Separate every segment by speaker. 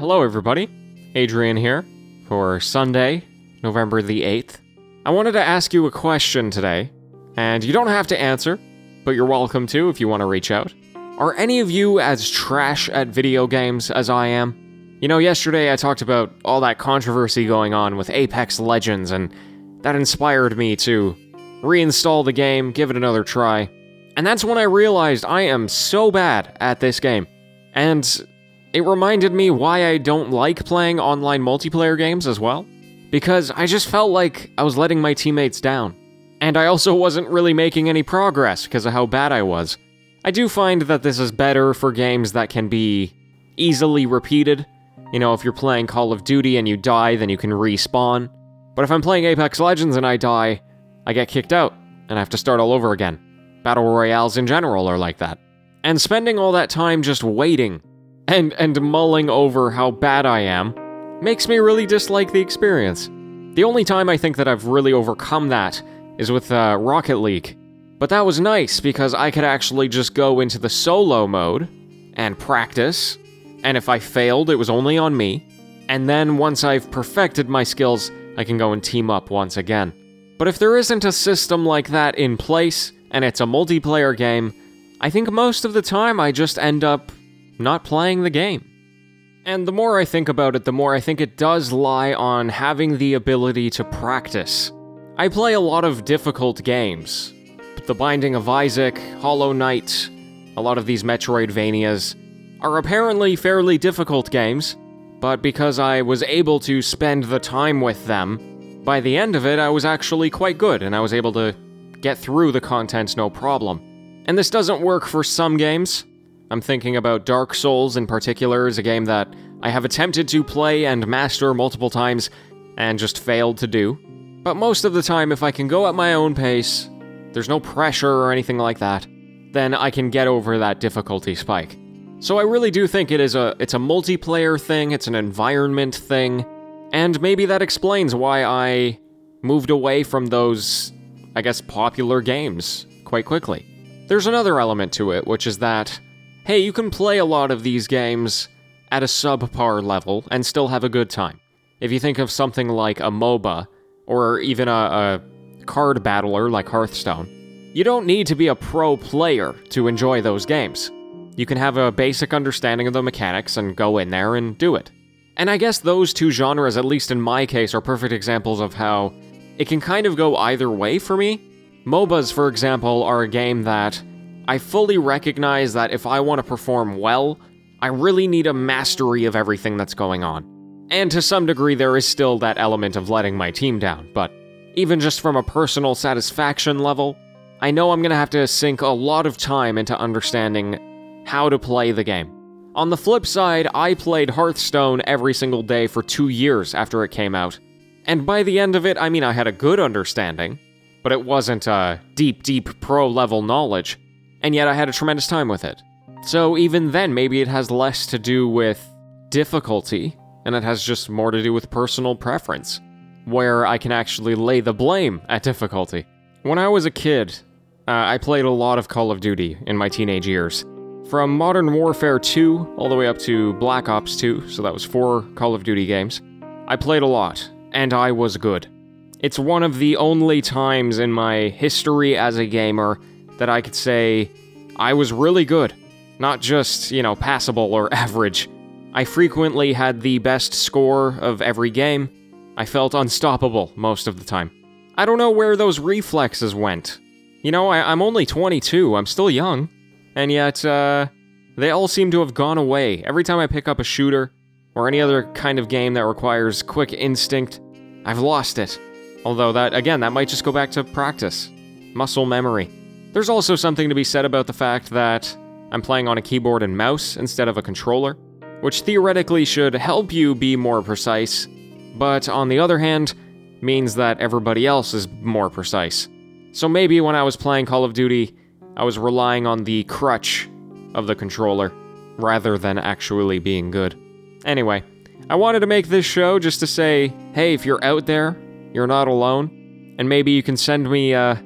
Speaker 1: Hello, everybody. Adrian here for Sunday, November the 8th. I wanted to ask you a question today, and you don't have to answer, but you're welcome to if you want to reach out. Are any of you as trash at video games as I am? You know, yesterday I talked about all that controversy going on with Apex Legends, and that inspired me to reinstall the game, give it another try. And that's when I realized I am so bad at this game. And it reminded me why I don't like playing online multiplayer games as well. Because I just felt like I was letting my teammates down. And I also wasn't really making any progress because of how bad I was. I do find that this is better for games that can be easily repeated. You know, if you're playing Call of Duty and you die, then you can respawn. But if I'm playing Apex Legends and I die, I get kicked out and I have to start all over again. Battle royales in general are like that. And spending all that time just waiting and and mulling over how bad I am makes me really dislike the experience. The only time I think that I've really overcome that is with uh, Rocket League. But that was nice because I could actually just go into the solo mode and practice, and if I failed, it was only on me. And then once I've perfected my skills, I can go and team up once again. But if there isn't a system like that in place, and it's a multiplayer game, I think most of the time I just end up not playing the game. And the more I think about it, the more I think it does lie on having the ability to practice. I play a lot of difficult games. The Binding of Isaac, Hollow Knight, a lot of these Metroidvanias are apparently fairly difficult games, but because I was able to spend the time with them, by the end of it I was actually quite good and I was able to get through the content no problem. And this doesn't work for some games. I'm thinking about Dark Souls in particular, as a game that I have attempted to play and master multiple times and just failed to do. But most of the time, if I can go at my own pace, there's no pressure or anything like that, then I can get over that difficulty spike. So I really do think it is a it's a multiplayer thing, it's an environment thing, and maybe that explains why I moved away from those I guess popular games quite quickly. There's another element to it, which is that hey, you can play a lot of these games at a subpar level and still have a good time. If you think of something like a MOBA, or even a, a card battler like Hearthstone, you don't need to be a pro player to enjoy those games. You can have a basic understanding of the mechanics and go in there and do it. And I guess those two genres, at least in my case, are perfect examples of how it can kind of go either way for me. MOBAs, for example, are a game that I fully recognize that if I want to perform well, I really need a mastery of everything that's going on. And to some degree, there is still that element of letting my team down, but even just from a personal satisfaction level, I know I'm gonna have to sink a lot of time into understanding how to play the game. On the flip side, I played Hearthstone every single day for two years after it came out. And by the end of it, I mean I had a good understanding, but it wasn't a deep, deep pro level knowledge and yet I had a tremendous time with it. So even then, maybe it has less to do with difficulty, and it has just more to do with personal preference, where I can actually lay the blame at difficulty. When I was a kid, uh, I played a lot of Call of Duty in my teenage years. From Modern Warfare 2 all the way up to Black Ops 2, so that was four Call of Duty games, I played a lot, and I was good. It's one of the only times in my history as a gamer that I could say I was really good, not just, you know, passable or average. I frequently had the best score of every game. I felt unstoppable most of the time. I don't know where those reflexes went. You know, I, am only 22, I'm still young, and yet, uh, they all seem to have gone away. Every time I pick up a shooter, or any other kind of game that requires quick instinct, I've lost it. Although, that, again, that might just go back to practice, muscle memory. There's also something to be said about the fact that I'm playing on a keyboard and mouse instead of a controller, which theoretically should help you be more precise, but on the other hand, means that everybody else is more precise. So maybe when I was playing Call of Duty, I was relying on the crutch of the controller rather than actually being good. Anyway, I wanted to make this show just to say hey, if you're out there, you're not alone, and maybe you can send me uh,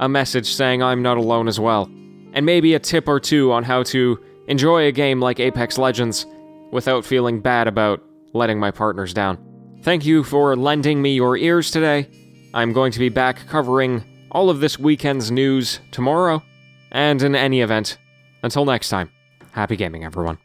Speaker 1: a message saying I'm not alone as well, and maybe a tip or two on how to enjoy a game like Apex Legends without feeling bad about letting my partners down. Thank you for lending me your ears today. I'm going to be back covering all of this weekend's news tomorrow, and in any event, until next time, happy gaming, everyone.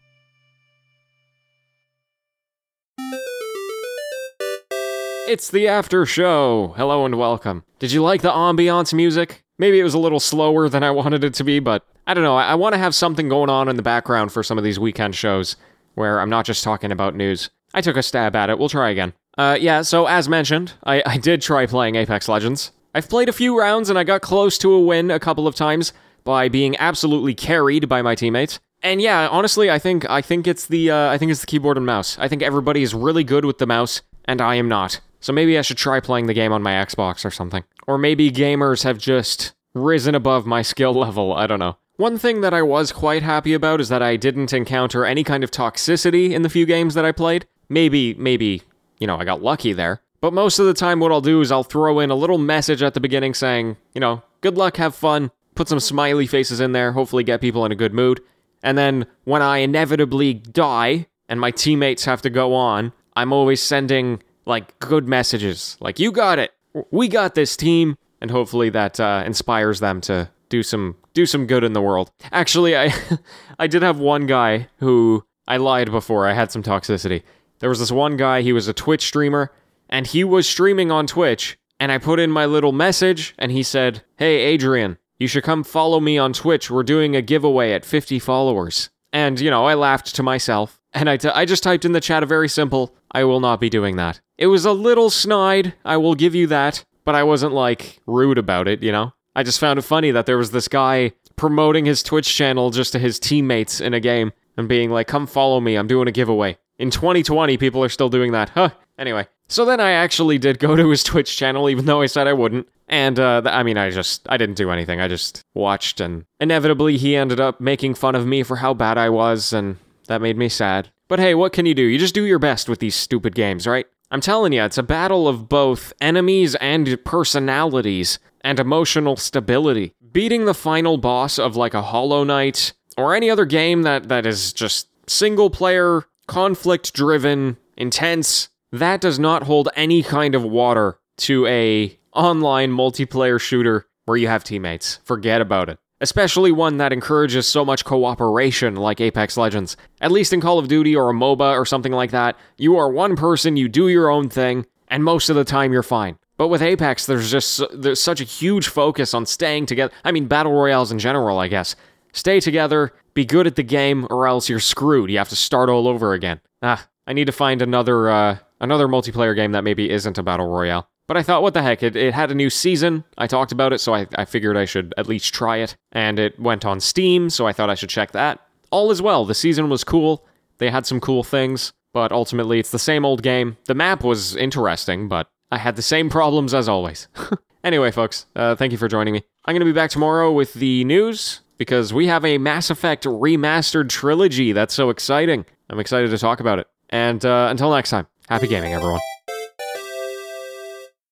Speaker 1: It's the after show. Hello and welcome. Did you like the ambiance music? Maybe it was a little slower than I wanted it to be, but I don't know. I, I want to have something going on in the background for some of these weekend shows where I'm not just talking about news. I took a stab at it. We'll try again. Uh, yeah, so as mentioned, I, I did try playing Apex Legends. I've played a few rounds and I got close to a win a couple of times by being absolutely carried by my teammates. And yeah, honestly, I think I think it's the uh, I think it's the keyboard and mouse. I think everybody is really good with the mouse, and I am not. So maybe I should try playing the game on my Xbox or something. Or maybe gamers have just risen above my skill level. I don't know. One thing that I was quite happy about is that I didn't encounter any kind of toxicity in the few games that I played. Maybe, maybe, you know, I got lucky there. But most of the time, what I'll do is I'll throw in a little message at the beginning saying, you know, good luck, have fun, put some smiley faces in there, hopefully get people in a good mood. And then when I inevitably die and my teammates have to go on, I'm always sending like good messages, like you got it, we got this team, and hopefully that uh, inspires them to do some do some good in the world. Actually, I I did have one guy who I lied before. I had some toxicity. There was this one guy. He was a Twitch streamer, and he was streaming on Twitch. And I put in my little message, and he said, "Hey, Adrian, you should come follow me on Twitch. We're doing a giveaway at 50 followers." And you know, I laughed to myself, and I, t- I just typed in the chat a very simple, "I will not be doing that." It was a little snide, I will give you that, but I wasn't like rude about it, you know? I just found it funny that there was this guy promoting his Twitch channel just to his teammates in a game and being like, come follow me, I'm doing a giveaway. In 2020, people are still doing that. Huh. Anyway, so then I actually did go to his Twitch channel, even though I said I wouldn't. And, uh, I mean, I just, I didn't do anything. I just watched, and inevitably he ended up making fun of me for how bad I was, and that made me sad. But hey, what can you do? You just do your best with these stupid games, right? I'm telling you, it's a battle of both enemies and personalities and emotional stability. Beating the final boss of like a Hollow Knight or any other game that, that is just single player, conflict driven, intense, that does not hold any kind of water to a online multiplayer shooter where you have teammates. Forget about it especially one that encourages so much cooperation like Apex Legends. At least in Call of Duty or a MOBA or something like that, you are one person, you do your own thing, and most of the time you're fine. But with Apex, there's just there's such a huge focus on staying together. I mean, battle royales in general, I guess. Stay together, be good at the game, or else you're screwed. You have to start all over again. Ah, I need to find another uh, another multiplayer game that maybe isn't a battle royale. But I thought, what the heck? It, it had a new season. I talked about it, so I, I figured I should at least try it. And it went on Steam, so I thought I should check that. All is well. The season was cool. They had some cool things, but ultimately it's the same old game. The map was interesting, but I had the same problems as always. anyway, folks, uh, thank you for joining me. I'm going to be back tomorrow with the news because we have a Mass Effect remastered trilogy. That's so exciting. I'm excited to talk about it. And uh, until next time, happy gaming, everyone.